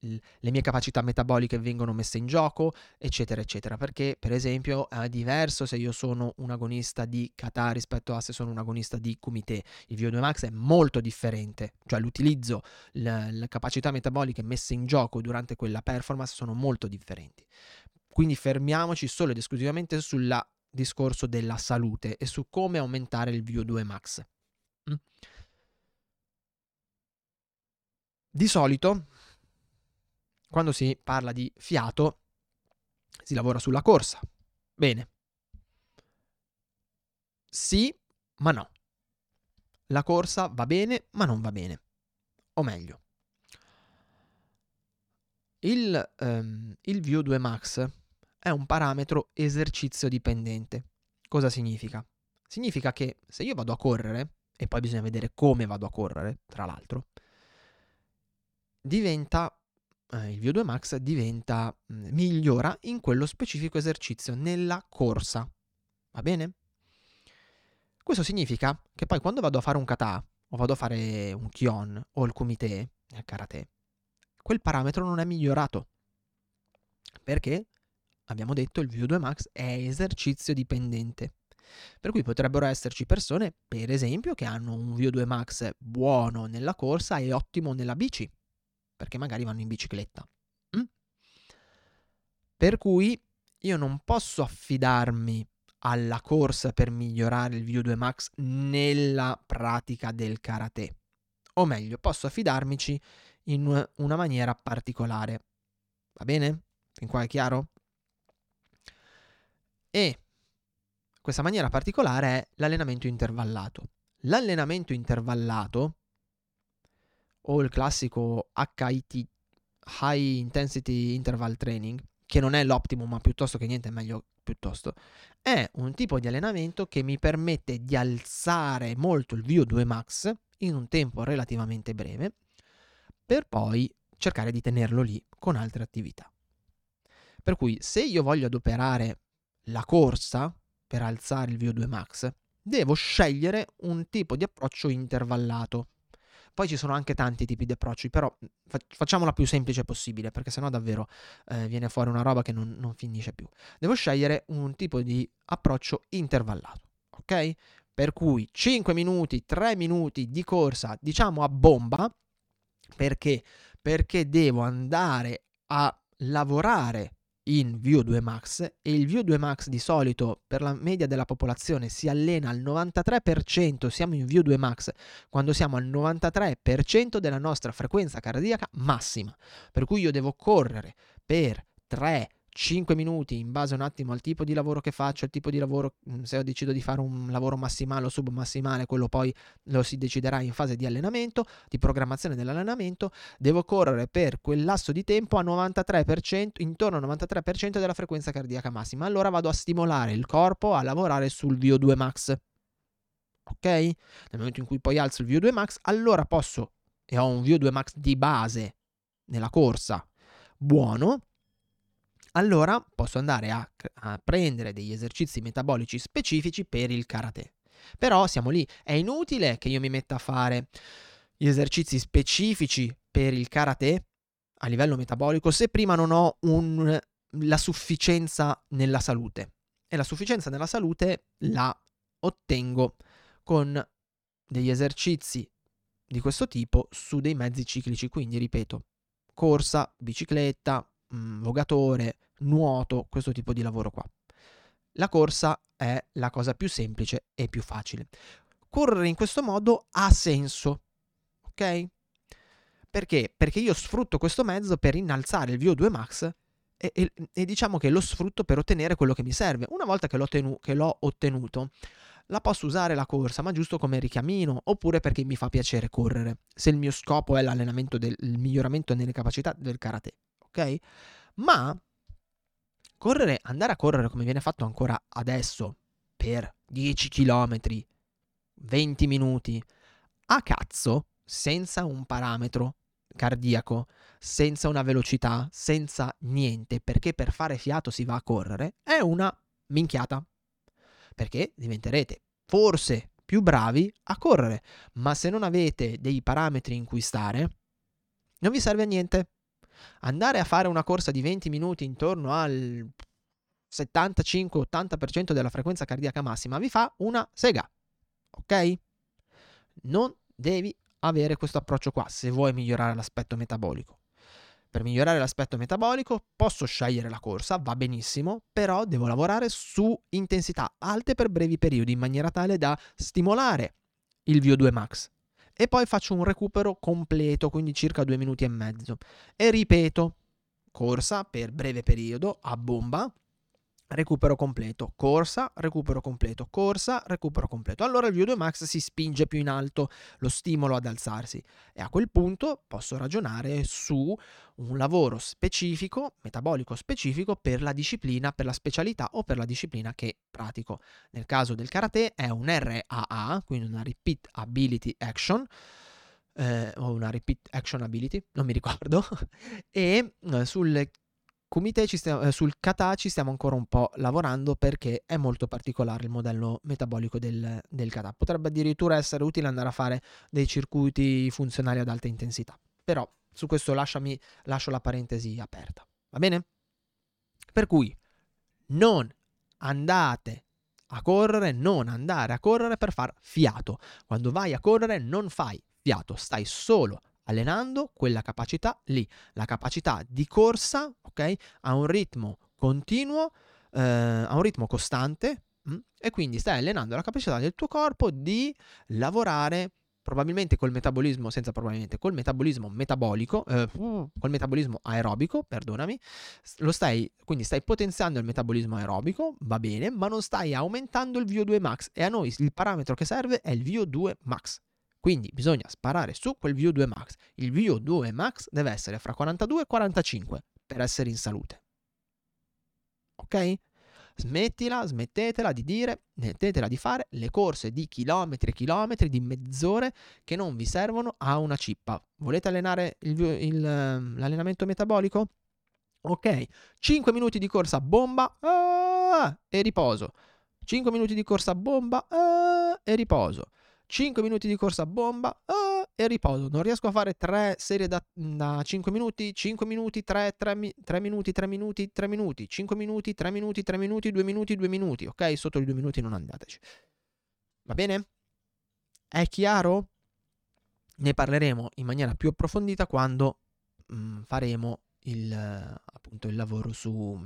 le mie capacità metaboliche vengono messe in gioco, eccetera, eccetera. Perché, per esempio, è diverso se io sono un agonista di kata rispetto a se sono un agonista di kumite. Il VO2 max è molto differente, cioè l'utilizzo, le, le capacità metaboliche messe in gioco durante quella performance sono molto differenti. Quindi fermiamoci solo ed esclusivamente sul discorso della salute e su come aumentare il VO2 max. Mm? Di solito, quando si parla di fiato, si lavora sulla corsa. Bene. Sì, ma no. La corsa va bene, ma non va bene. O meglio, il, um, il VO2 Max è un parametro esercizio dipendente. Cosa significa? Significa che se io vado a correre, e poi bisogna vedere come vado a correre, tra l'altro, diventa eh, il VO2 Max diventa mh, migliora in quello specifico esercizio nella corsa. Va bene? Questo significa che poi quando vado a fare un kata o vado a fare un kion o il kumite nel karate, quel parametro non è migliorato. Perché? Abbiamo detto il VO2 Max è esercizio dipendente. Per cui potrebbero esserci persone, per esempio, che hanno un VO2 Max buono nella corsa e ottimo nella bici, perché magari vanno in bicicletta. Mm? Per cui io non posso affidarmi alla corsa per migliorare il VO2 Max nella pratica del karate. O meglio, posso affidarmici in una maniera particolare. Va bene? Fin qua è chiaro? E questa maniera particolare è l'allenamento intervallato. L'allenamento intervallato o il classico HIT, High Intensity Interval Training, che non è l'optimum, ma piuttosto che niente è meglio piuttosto, è un tipo di allenamento che mi permette di alzare molto il VO2 max in un tempo relativamente breve, per poi cercare di tenerlo lì con altre attività. Per cui se io voglio adoperare la corsa per alzare il VO2 max, devo scegliere un tipo di approccio intervallato. Poi ci sono anche tanti tipi di approcci, però facciamola più semplice possibile, perché sennò davvero eh, viene fuori una roba che non, non finisce più. Devo scegliere un tipo di approccio intervallato, ok? Per cui 5 minuti, 3 minuti di corsa, diciamo a bomba, perché? Perché devo andare a lavorare in VO2 Max e il VO2 Max di solito per la media della popolazione si allena al 93%, siamo in VO2 Max quando siamo al 93% della nostra frequenza cardiaca massima, per cui io devo correre per 3 5 minuti in base un attimo al tipo di lavoro che faccio, il tipo di lavoro, mm, se ho deciso di fare un lavoro massimale o submassimale, quello poi lo si deciderà in fase di allenamento, di programmazione dell'allenamento, devo correre per quel lasso di tempo a 93%, intorno al 93% della frequenza cardiaca massima. Allora vado a stimolare il corpo a lavorare sul VO2 max. Ok? Nel momento in cui poi alzo il VO2 max, allora posso e ho un VO2 max di base nella corsa buono allora posso andare a, a prendere degli esercizi metabolici specifici per il karate. Però siamo lì, è inutile che io mi metta a fare gli esercizi specifici per il karate a livello metabolico se prima non ho un, la sufficienza nella salute. E la sufficienza nella salute la ottengo con degli esercizi di questo tipo su dei mezzi ciclici. Quindi, ripeto, corsa, bicicletta, mh, mm, vogatore, nuoto, questo tipo di lavoro qua. La corsa è la cosa più semplice e più facile. Correre in questo modo ha senso, ok? Perché? Perché io sfrutto questo mezzo per innalzare il VO2 max e, e, e, diciamo che lo sfrutto per ottenere quello che mi serve. Una volta che l'ho, tenu- che l'ho, ottenuto, la posso usare la corsa, ma giusto come richiamino, oppure perché mi fa piacere correre, se il mio scopo è l'allenamento del miglioramento nelle capacità del karate, ok? Ma correre, andare a correre come viene fatto ancora adesso per 10 km, 20 minuti, a cazzo, senza un parametro cardiaco, senza una velocità, senza niente, perché per fare fiato si va a correre, è una minchiata. Perché diventerete forse più bravi a correre, ma se non avete dei parametri in cui stare, non vi serve a niente. Andare a fare una corsa di 20 minuti intorno al 75-80% della frequenza cardiaca massima vi fa una sega. Ok? Non devi avere questo approccio qua se vuoi migliorare l'aspetto metabolico. Per migliorare l'aspetto metabolico posso scegliere la corsa, va benissimo, però devo lavorare su intensità alte per brevi periodi in maniera tale da stimolare il VO2 max e poi faccio un recupero completo, quindi circa due minuti e mezzo. E ripeto, corsa per breve periodo a bomba, recupero completo, corsa, recupero completo, corsa, recupero completo. Allora il VO2 max si spinge più in alto, lo stimolo ad alzarsi e a quel punto posso ragionare su un lavoro specifico, metabolico specifico per la disciplina, per la specialità o per la disciplina che pratico. Nel caso del karate è un RAA, quindi una Repeat Ability Action. Eh, o una repeat action ability, non mi ricordo, e eh, sul Kumite stiamo, eh, sul kata ci stiamo ancora un po' lavorando perché è molto particolare il modello metabolico del, del kata. Potrebbe addirittura essere utile andare a fare dei circuiti funzionali ad alta intensità. Però su questo lasciami, lascio la parentesi aperta. Va bene? Per cui non andate a correre, non andare a correre per far fiato. Quando vai a correre non fai fiato, stai solo allenando quella capacità lì, la capacità di corsa, ok? A un ritmo continuo, eh, a un ritmo costante mh? Mm? e quindi stai allenando la capacità del tuo corpo di lavorare probabilmente col metabolismo, senza probabilmente, col metabolismo metabolico, eh, col metabolismo aerobico, perdonami, lo stai, quindi stai potenziando il metabolismo aerobico, va bene, ma non stai aumentando il VO2 max e a noi il parametro che serve è il VO2 max. Quindi bisogna sparare su quel VO2 max. Il VO2 max deve essere fra 42 e 45 per essere in salute. Ok? Smettila, smettetela di dire, smettetela di fare le corse di chilometri e chilometri, di mezz'ore che non vi servono a una cippa. Volete allenare il, il, l'allenamento metabolico? Ok, 5 minuti di corsa bomba ah, e riposo. 5 minuti di corsa bomba ah, e riposo. 5 minuti di corsa bomba ah, e riposo. Non riesco a fare 3 serie da, da 5 minuti, 5 minuti, 3, 3, 3 minuti, 3 minuti, 3 minuti, 5 minuti, 3 minuti, 3 minuti, 2 minuti, 2 minuti. Ok, sotto i 2 minuti non andateci. Va bene? È chiaro? Ne parleremo in maniera più approfondita quando mh, mm, faremo il, appunto, il lavoro su...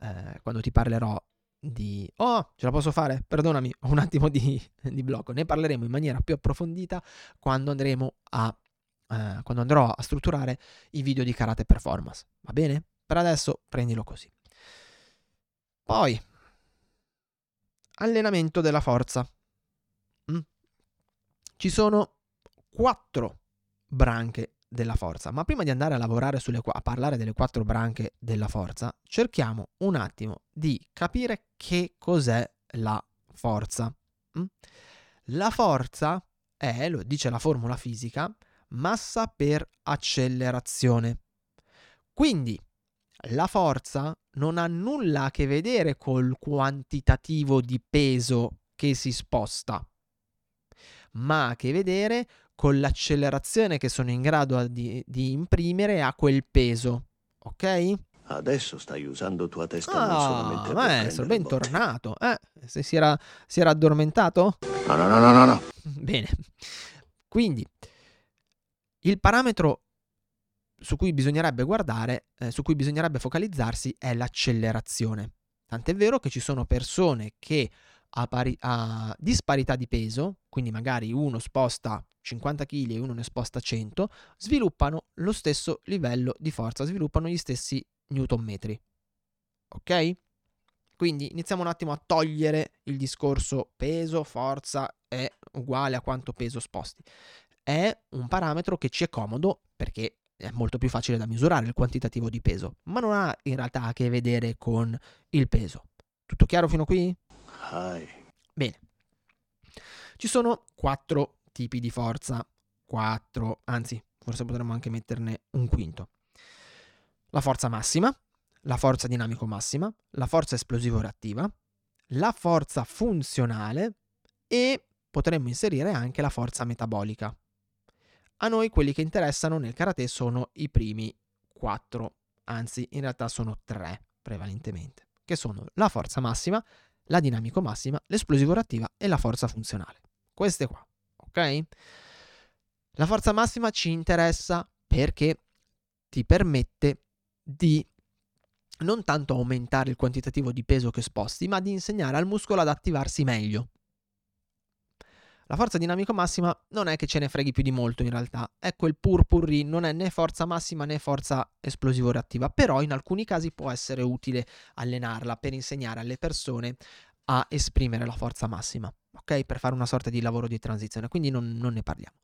Eh, quando ti parlerò di... Oh, ce la posso fare? Perdonami, ho un attimo di, di blocco. Ne parleremo in maniera più approfondita quando andremo a... Eh, quando andrò a strutturare i video di karate performance. Va bene? Per adesso prendilo così. Poi, allenamento della forza. Mm. Ci sono quattro branche della forza. Ma prima di andare a lavorare sulle, a parlare delle quattro branche della forza, cerchiamo un attimo di capire che cos'è la forza. Mm? La forza è, lo dice la formula fisica, massa per accelerazione. Quindi la forza non ha nulla a che vedere col quantitativo di peso che si sposta, ma ha a che vedere con l'accelerazione che sono in grado di, di imprimere a quel peso. Ok? Adesso stai usando tua testa ah, non solamente maestro, bentornato. Eh, se si era, si era addormentato? No, no, no, no, no. Bene. Quindi, il parametro su cui bisognerebbe guardare, eh, su cui bisognerebbe focalizzarsi è l'accelerazione. Tant'è vero che ci sono persone che a, pari- a disparità di peso, quindi magari uno sposta 50 kg e uno ne sposta 100, sviluppano lo stesso livello di forza, sviluppano gli stessi newton metri. Ok? Quindi iniziamo un attimo a togliere il discorso peso, forza è uguale a quanto peso sposti. È un parametro che ci è comodo perché è molto più facile da misurare il quantitativo di peso, ma non ha in realtà a che vedere con il peso. Tutto chiaro fino a qui? Hi. Bene. Ci sono quattro tipi di forza, 4, anzi forse potremmo anche metterne un quinto. La forza massima, la forza dinamico massima, la forza esplosivo reattiva, la forza funzionale e potremmo inserire anche la forza metabolica. A noi quelli che interessano nel karate sono i primi 4, anzi in realtà sono 3 prevalentemente, che sono la forza massima, la dinamico massima, l'esplosivo reattiva e la forza funzionale. Queste qua ok? La forza massima ci interessa perché ti permette di non tanto aumentare il quantitativo di peso che sposti, ma di insegnare al muscolo ad attivarsi meglio. La forza dinamico massima non è che ce ne freghi più di molto in realtà, è quel purpurri, non è né forza massima né forza esplosivo reattiva, però in alcuni casi può essere utile allenarla per insegnare alle persone a esprimere la forza massima, ok? Per fare una sorta di lavoro di transizione, quindi non, non ne parliamo.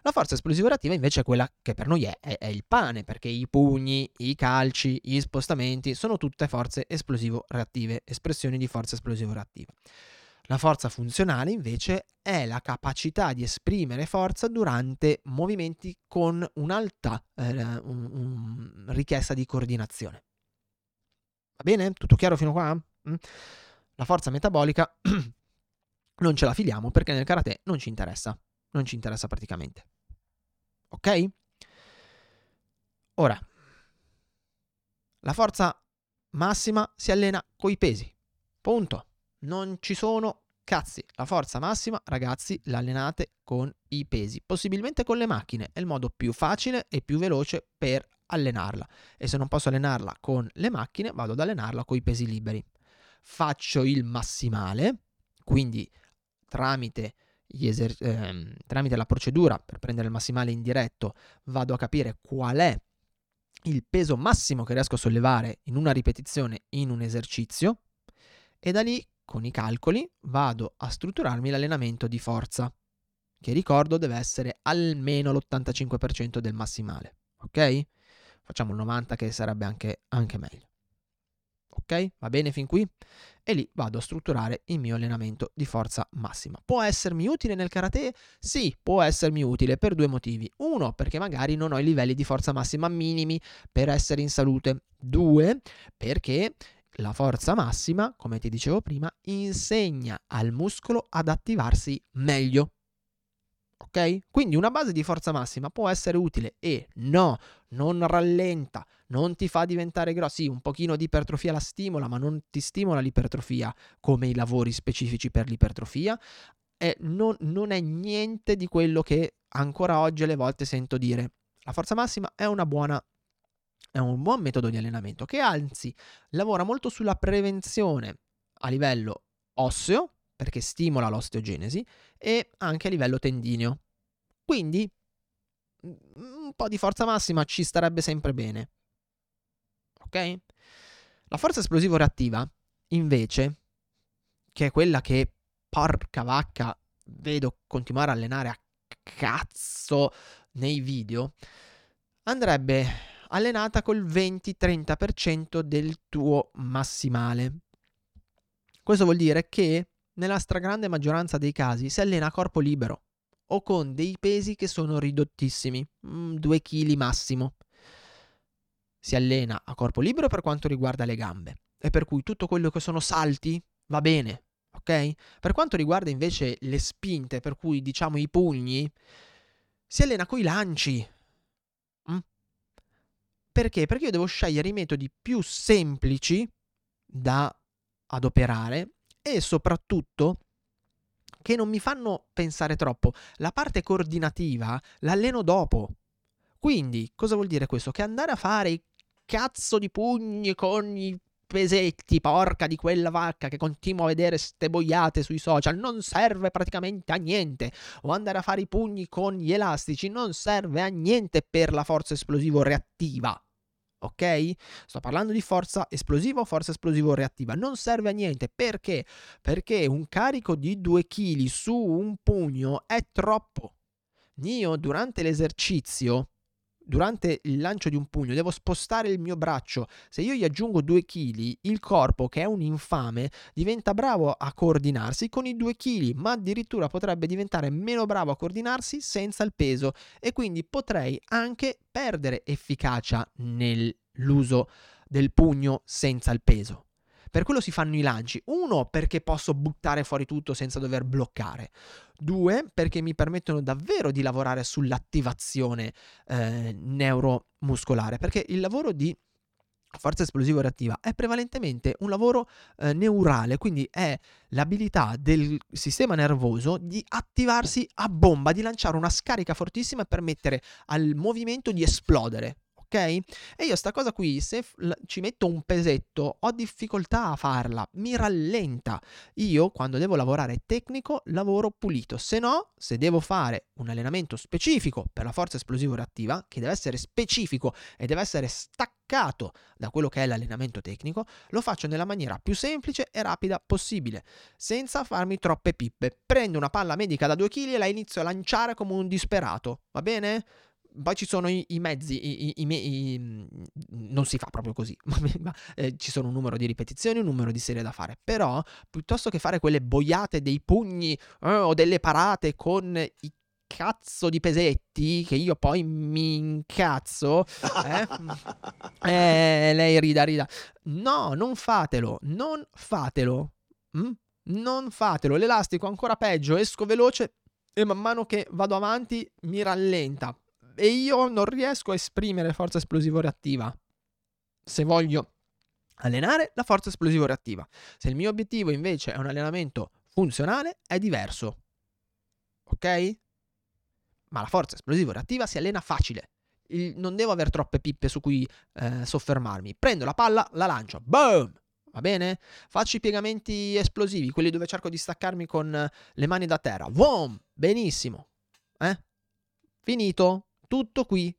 La forza esplosivo reattiva invece è quella che per noi è, è, è, il pane, perché i pugni, i calci, gli spostamenti sono tutte forze esplosivo reattive, espressioni di forza esplosivo reattiva. La forza funzionale invece è la capacità di esprimere forza durante movimenti con un'alta eh, un, un richiesta di coordinazione. Va bene? Tutto chiaro fino a qua? Mm? La forza metabolica non ce la filiamo perché nel karate non ci interessa, non ci interessa praticamente. Ok? Ora, la forza massima si allena coi pesi. Punto. Non ci sono cazzi. La forza massima, ragazzi, l'allenate con i pesi, possibilmente con le macchine. È il modo più facile e più veloce per allenarla. E se non posso allenarla con le macchine, vado ad allenarla con i pesi liberi. Faccio il massimale, quindi tramite, eser- ehm, tramite la procedura per prendere il massimale in diretto, vado a capire qual è il peso massimo che riesco a sollevare in una ripetizione in un esercizio e da lì con i calcoli vado a strutturarmi l'allenamento di forza, che ricordo deve essere almeno l'85% del massimale, ok? Facciamo il 90% che sarebbe anche, anche meglio. Ok? Va bene fin qui? E lì vado a strutturare il mio allenamento di forza massima. Può essermi utile nel karate? Sì, può essermi utile per due motivi. Uno, perché magari non ho i livelli di forza massima minimi per essere in salute. Due, perché la forza massima, come ti dicevo prima, insegna al muscolo ad attivarsi meglio. Ok? Quindi una base di forza massima può essere utile e no, non rallenta, non ti fa diventare grosso. Sì, un pochino di ipertrofia la stimola, ma non ti stimola l'ipertrofia come i lavori specifici per l'ipertrofia. E non, non è niente di quello che ancora oggi alle volte sento dire. La forza massima è una buona è un buon metodo di allenamento che anzi lavora molto sulla prevenzione a livello osseo, perché stimola l'osteogenesi, e anche a livello tendineo. Quindi un po' di forza massima ci starebbe sempre bene. Ok? La forza esplosivo reattiva, invece, che è quella che porca vacca vedo continuare a allenare a cazzo nei video, andrebbe allenata col 20-30% del tuo massimale. Questo vuol dire che nella stragrande maggioranza dei casi si allena a corpo libero o con dei pesi che sono ridottissimi, 2 mm, kg massimo. Si allena a corpo libero per quanto riguarda le gambe e per cui tutto quello che sono salti va bene, ok? Per quanto riguarda invece le spinte, per cui diciamo i pugni, si allena coi lanci, perché? Perché io devo scegliere i metodi più semplici da adoperare e soprattutto che non mi fanno pensare troppo. La parte coordinativa l'alleno dopo. Quindi, cosa vuol dire questo? Che andare a fare i cazzo di pugni con i pesetti, porca di quella vacca che continuo a vedere ste boiate sui social, non serve praticamente a niente. O andare a fare i pugni con gli elastici non serve a niente per la forza esplosivo reattiva. Ok? Sto parlando di forza esplosiva o forza esplosivo reattiva. Non serve a niente perché? Perché un carico di 2 kg su un pugno è troppo. Io durante l'esercizio durante il lancio di un pugno devo spostare il mio braccio. Se io gli aggiungo 2 kg, il corpo, che è un infame, diventa bravo a coordinarsi con i 2 kg, ma addirittura potrebbe diventare meno bravo a coordinarsi senza il peso e quindi potrei anche perdere efficacia nell'uso del pugno senza il peso. Per quello si fanno i lanci. Uno, perché posso buttare fuori tutto senza dover bloccare. Due, perché mi permettono davvero di lavorare sull'attivazione eh, neuromuscolare. Perché il lavoro di forza esplosiva reattiva è prevalentemente un lavoro eh, neurale, quindi è l'abilità del sistema nervoso di attivarsi a bomba, di lanciare una scarica fortissima e permettere al movimento di esplodere ok? E io sta cosa qui, se f- ci metto un pesetto, ho difficoltà a farla, mi rallenta. Io quando devo lavorare tecnico, lavoro pulito, se no, se devo fare un allenamento specifico per la forza esplosivo reattiva, che deve essere specifico e deve essere staccato da quello che è l'allenamento tecnico, lo faccio nella maniera più semplice e rapida possibile, senza farmi troppe pippe. Prendo una palla medica da 2 kg e la inizio a lanciare come un disperato, va bene? Poi ci sono i, i mezzi, i, i, non si fa proprio così, ma, ma eh, ci sono un numero di ripetizioni, un numero di serie da fare. Però, piuttosto che fare quelle boiate dei pugni eh, o delle parate con i cazzo di pesetti che io poi mi incazzo. Eh? eh, lei rida, rida. No, non fatelo, non fatelo. Mm? Non fatelo. L'elastico ancora peggio, esco veloce e man mano che vado avanti mi rallenta. E io non riesco a esprimere forza esplosivo reattiva. Se voglio allenare la forza esplosivo reattiva. Se il mio obiettivo invece è un allenamento funzionale, è diverso. Ok? ma la forza esplosiva reattiva si allena facile. Il, non devo avere troppe pippe su cui eh, soffermarmi. Prendo la palla, la lancio, boom! Va bene? Faccio i piegamenti esplosivi, quelli dove cerco di staccarmi con le mani da terra. Boom! Benissimo. Eh? Finito. Tutto qui.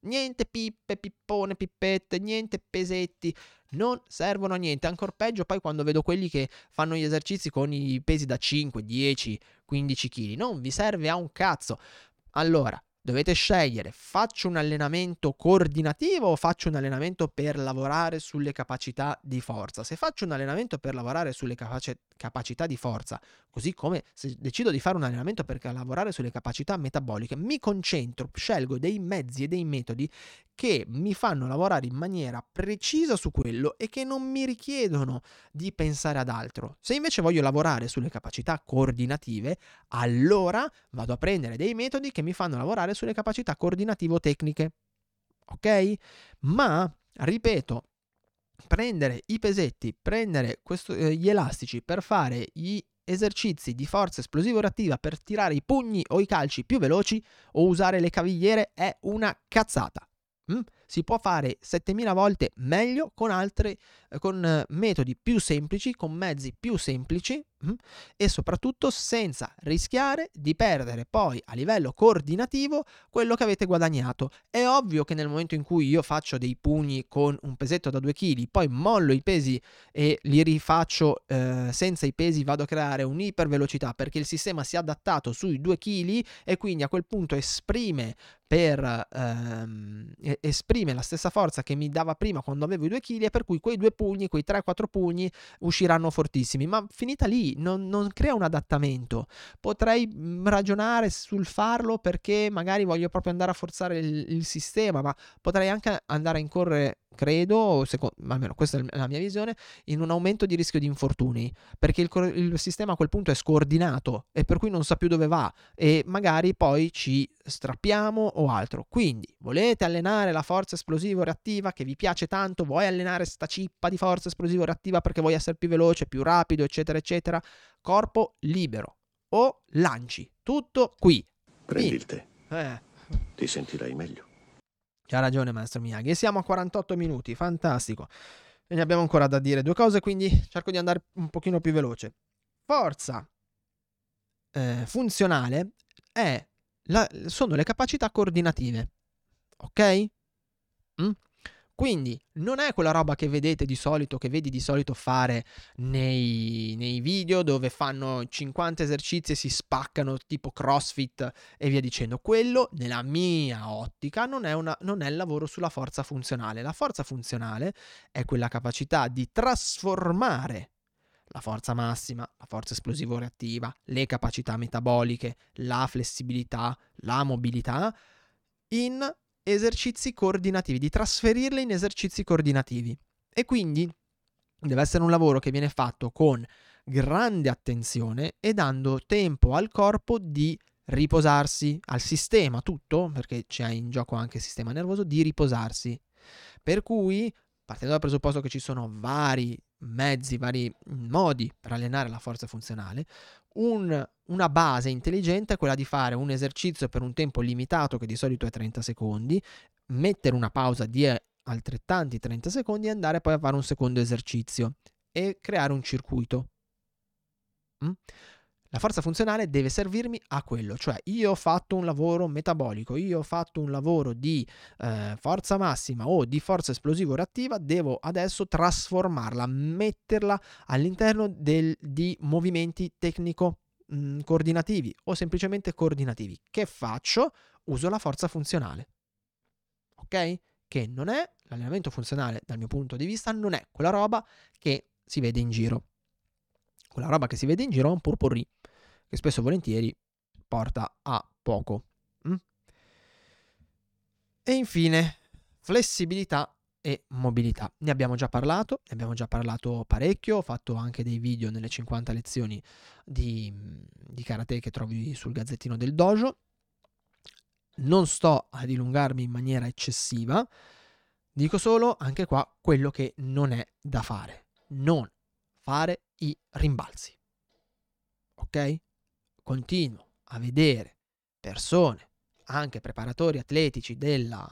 Niente pippe, pippone, pippette, niente pesetti. Non servono a niente. Ancora peggio poi quando vedo quelli che fanno gli esercizi con i pesi da 5, 10, 15 kg. Non vi serve a un cazzo. Allora, dovete scegliere, faccio un allenamento coordinativo o faccio un allenamento per lavorare sulle capacità di forza? Se faccio un allenamento per lavorare sulle capaci- capacità di forza, così come se decido di fare un allenamento per lavorare sulle capacità metaboliche, mi concentro, scelgo dei mezzi e dei metodi che mi fanno lavorare in maniera precisa su quello e che non mi richiedono di pensare ad altro. Se invece voglio lavorare sulle capacità coordinative, allora vado a prendere dei metodi che mi fanno lavorare sulle capacità coordinativo-tecniche. Ok? Ma, ripeto, prendere i pesetti, prendere questo, eh, gli elastici per fare gli esercizi di forza esplosivo reattiva per tirare i pugni o i calci più veloci o usare le cavigliere è una cazzata. Mm? Si può fare 7000 volte meglio con altri eh, con eh, metodi più semplici, con mezzi più semplici? E soprattutto senza rischiare di perdere poi a livello coordinativo quello che avete guadagnato. È ovvio che nel momento in cui io faccio dei pugni con un pesetto da 2 kg, poi mollo i pesi e li rifaccio eh, senza i pesi, vado a creare un'ipervelocità perché il sistema si è adattato sui 2 kg e quindi a quel punto esprime per ehm, esprime la stessa forza che mi dava prima quando avevo i 2 kg e per cui quei due pugni, quei 3-4 pugni usciranno fortissimi, ma finita lì non, non crea un adattamento. Potrei mm, ragionare sul farlo perché magari voglio proprio andare a forzare il, il sistema, ma potrei anche andare a incorrere credo, secondo, almeno questa è la mia visione, in un aumento di rischio di infortuni, perché il, il, sistema a quel punto è scordinato e per cui non sa più dove va e magari poi ci strappiamo o altro. Quindi, volete allenare la forza esplosivo reattiva che vi piace tanto, vuoi allenare sta cippa di forza esplosivo reattiva perché vuoi essere più veloce, più rapido, eccetera, eccetera, corpo libero o lanci, tutto qui. Prendi il tè. Eh. Ti sentirai meglio. C'ha ragione, maestro Miyagi. E siamo a 48 minuti, fantastico. E ne abbiamo ancora da dire due cose, quindi cerco di andare un pochino più veloce. Forza eh, funzionale la, sono le capacità coordinative. Ok? Mm? Quindi non è quella roba che vedete di solito, che vedi di solito fare nei, nei, video dove fanno 50 esercizi e si spaccano tipo CrossFit e via dicendo. Quello, nella mia ottica, non è, una, non è il lavoro sulla forza funzionale. La forza funzionale è quella capacità di trasformare la forza massima, la forza esplosivo reattiva, le capacità metaboliche, la flessibilità, la mobilità in esercizi coordinativi, di trasferirle in esercizi coordinativi. E quindi deve essere un lavoro che viene fatto con grande attenzione e dando tempo al corpo di riposarsi, al sistema tutto, perché c'è in gioco anche il sistema nervoso, di riposarsi. Per cui, partendo dal presupposto che ci sono vari mezzi, vari modi per allenare la forza funzionale, un, una base intelligente è quella di fare un esercizio per un tempo limitato, che di solito è 30 secondi, mettere una pausa di altrettanti 30 secondi e andare poi a fare un secondo esercizio e creare un circuito. Mm? La forza funzionale deve servirmi a quello, cioè io ho fatto un lavoro metabolico, io ho fatto un lavoro di eh, forza massima o di forza esplosivo reattiva, devo adesso trasformarla, metterla all'interno del, di movimenti tecnico mh, mm, o semplicemente coordinativi. Che faccio? Uso la forza funzionale. Ok? Che non è l'allenamento funzionale dal mio punto di vista, non è quella roba che si vede in giro. Quella roba che si vede in giro è un purpurri che spesso e volentieri porta a poco. Mm? E infine, flessibilità e mobilità. Ne abbiamo già parlato, ne abbiamo già parlato parecchio, ho fatto anche dei video nelle 50 lezioni di, di karate che trovi sul gazzettino del dojo. Non sto a dilungarmi in maniera eccessiva, dico solo anche qua quello che non è da fare. Non fare i rimbalzi. Ok? Continuo a vedere persone, anche preparatori atletici della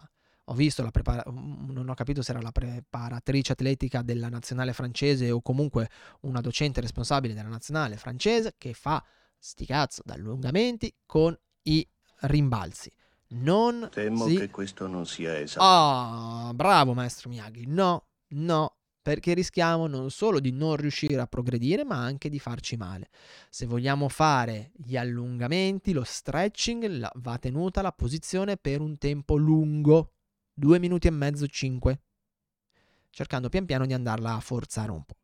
ho visto la prepara- non ho capito se era la preparatrice atletica della nazionale francese o comunque una docente responsabile della nazionale francese che fa sti cazzo d'allungamenti con i rimbalzi. Non Temo si... che questo non sia esatto. Ah, bravo maestro Miyagi. No, no, perché rischiamo non solo di non riuscire a progredire, ma anche di farci male. Se vogliamo fare gli allungamenti, lo stretching, la, va tenuta la posizione per un tempo lungo. 2 minuti e mezzo, 5, cercando pian piano di andarla a forzare un po'.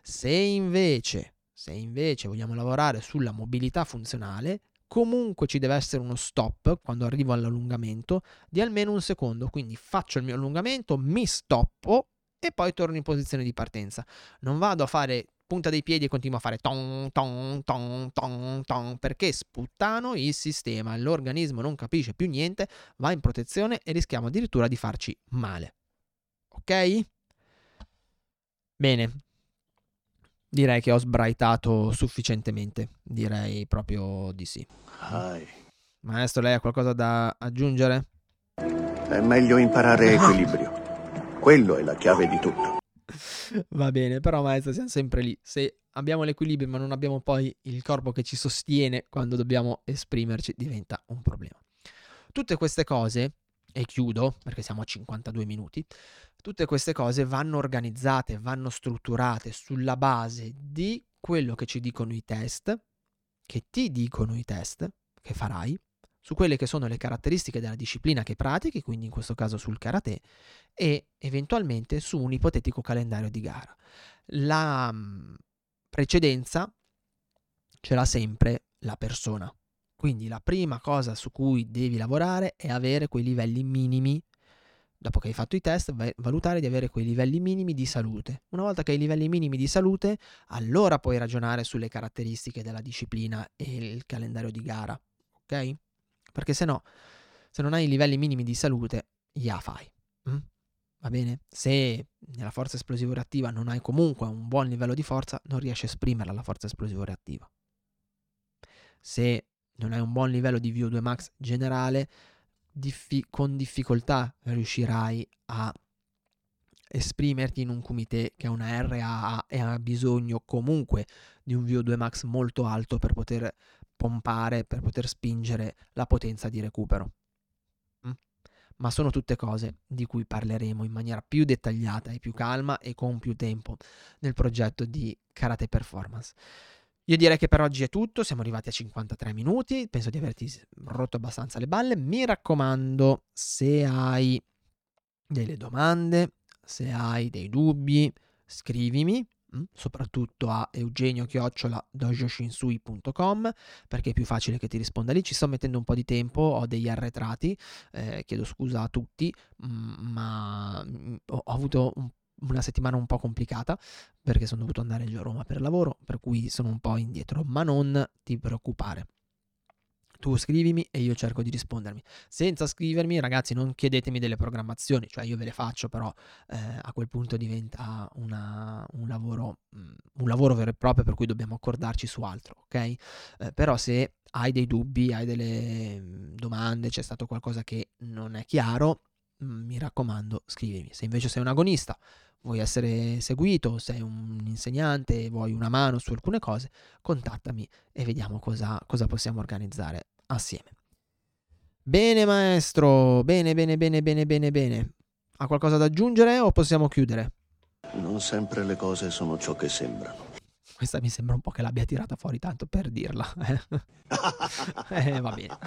Se invece, se invece vogliamo lavorare sulla mobilità funzionale, comunque ci deve essere uno stop quando arrivo all'allungamento di almeno un secondo, quindi faccio il mio allungamento, mi stoppo e poi torno in posizione di partenza. Non vado a fare punta dei piedi e continuo a fare ton ton ton ton ton perché sputtano il sistema, l'organismo non capisce più niente, va in protezione e rischiamo addirittura di farci male. Ok? Bene. Direi che ho sbraitato sufficientemente, direi proprio di sì. Hi. Maestro, lei ha qualcosa da aggiungere? È meglio imparare equilibrio. Quello è la chiave di tutto. Va bene, però maestro siamo sempre lì. Se abbiamo l'equilibrio ma non abbiamo poi il corpo che ci sostiene quando dobbiamo esprimerci, diventa un problema. Tutte queste cose, e chiudo perché siamo a 52 minuti, tutte queste cose vanno organizzate, vanno strutturate sulla base di quello che ci dicono i test, che ti dicono i test che farai, su quelle che sono le caratteristiche della disciplina che pratichi, quindi in questo caso sul karate, e eventualmente su un ipotetico calendario di gara. La mm, precedenza ce l'ha sempre la persona. Quindi la prima cosa su cui devi lavorare è avere quei livelli minimi, dopo che hai fatto i test, valutare di avere quei livelli minimi di salute. Una volta che hai i livelli minimi di salute, allora puoi ragionare sulle caratteristiche della disciplina e il calendario di gara. Ok? Perché se no, se non hai i livelli minimi di salute, ya fai. Mm? Va bene? Se nella forza esplosivo reattiva non hai comunque un buon livello di forza, non riesci a esprimerla la forza esplosivo reattiva. Se non hai un buon livello di VO2 max generale, diffi- con difficoltà riuscirai a esprimerti in un comité che è una RAA e ha bisogno comunque di un VO2 max molto alto per poter pompare, per poter spingere la potenza di recupero. Mm? Ma sono tutte cose di cui parleremo in maniera più dettagliata e più calma e con più tempo nel progetto di Karate Performance. Io direi che per oggi è tutto, siamo arrivati a 53 minuti, penso di averti rotto abbastanza le balle. Mi raccomando, se hai delle domande, se hai dei dubbi, scrivimi, soprattutto a eugenio-dojoshinsui.com perché è più facile che ti risponda lì. Ci sto mettendo un po' di tempo, ho degli arretrati, eh, chiedo scusa a tutti, mm, ma mm, ho, avuto un una settimana un po' complicata perché sono dovuto andare a Roma per lavoro, per cui sono un po' indietro, ma non ti preoccupare. Tu scrivimi e io cerco di rispondermi. Senza scrivermi, ragazzi, non chiedetemi delle programmazioni, cioè io ve le faccio, però eh, a quel punto diventa una, un, lavoro, mm, un, lavoro, vero e proprio per cui dobbiamo accordarci su altro, ok? Eh, però se hai dei dubbi, hai delle mm, domande, c'è stato qualcosa che non è chiaro, mm, mi raccomando, scrivimi. Se invece sei un agonista, vuoi essere seguito, sei un insegnante, vuoi una mano su alcune cose, contattami e vediamo cosa, cosa possiamo organizzare assieme. Bene maestro, bene, bene, bene, bene, bene, bene. Ha qualcosa da aggiungere o possiamo chiudere? Non sempre le cose sono ciò che sembrano. Questa mi sembra un po' che l'abbia tirata fuori tanto per dirla. eh, va bene.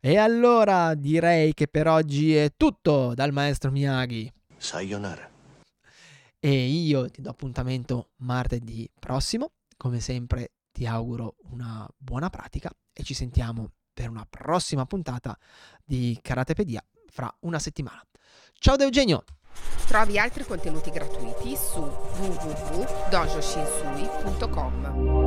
E allora direi che per oggi è tutto dal maestro Miyagi. Sayonara. E io ti do appuntamento martedì prossimo. Come sempre ti auguro una buona pratica e ci sentiamo per una prossima puntata di Karatepedia fra una settimana. Ciao da Eugenio! Trovi altri contenuti gratuiti su www.dojoshinsui.com.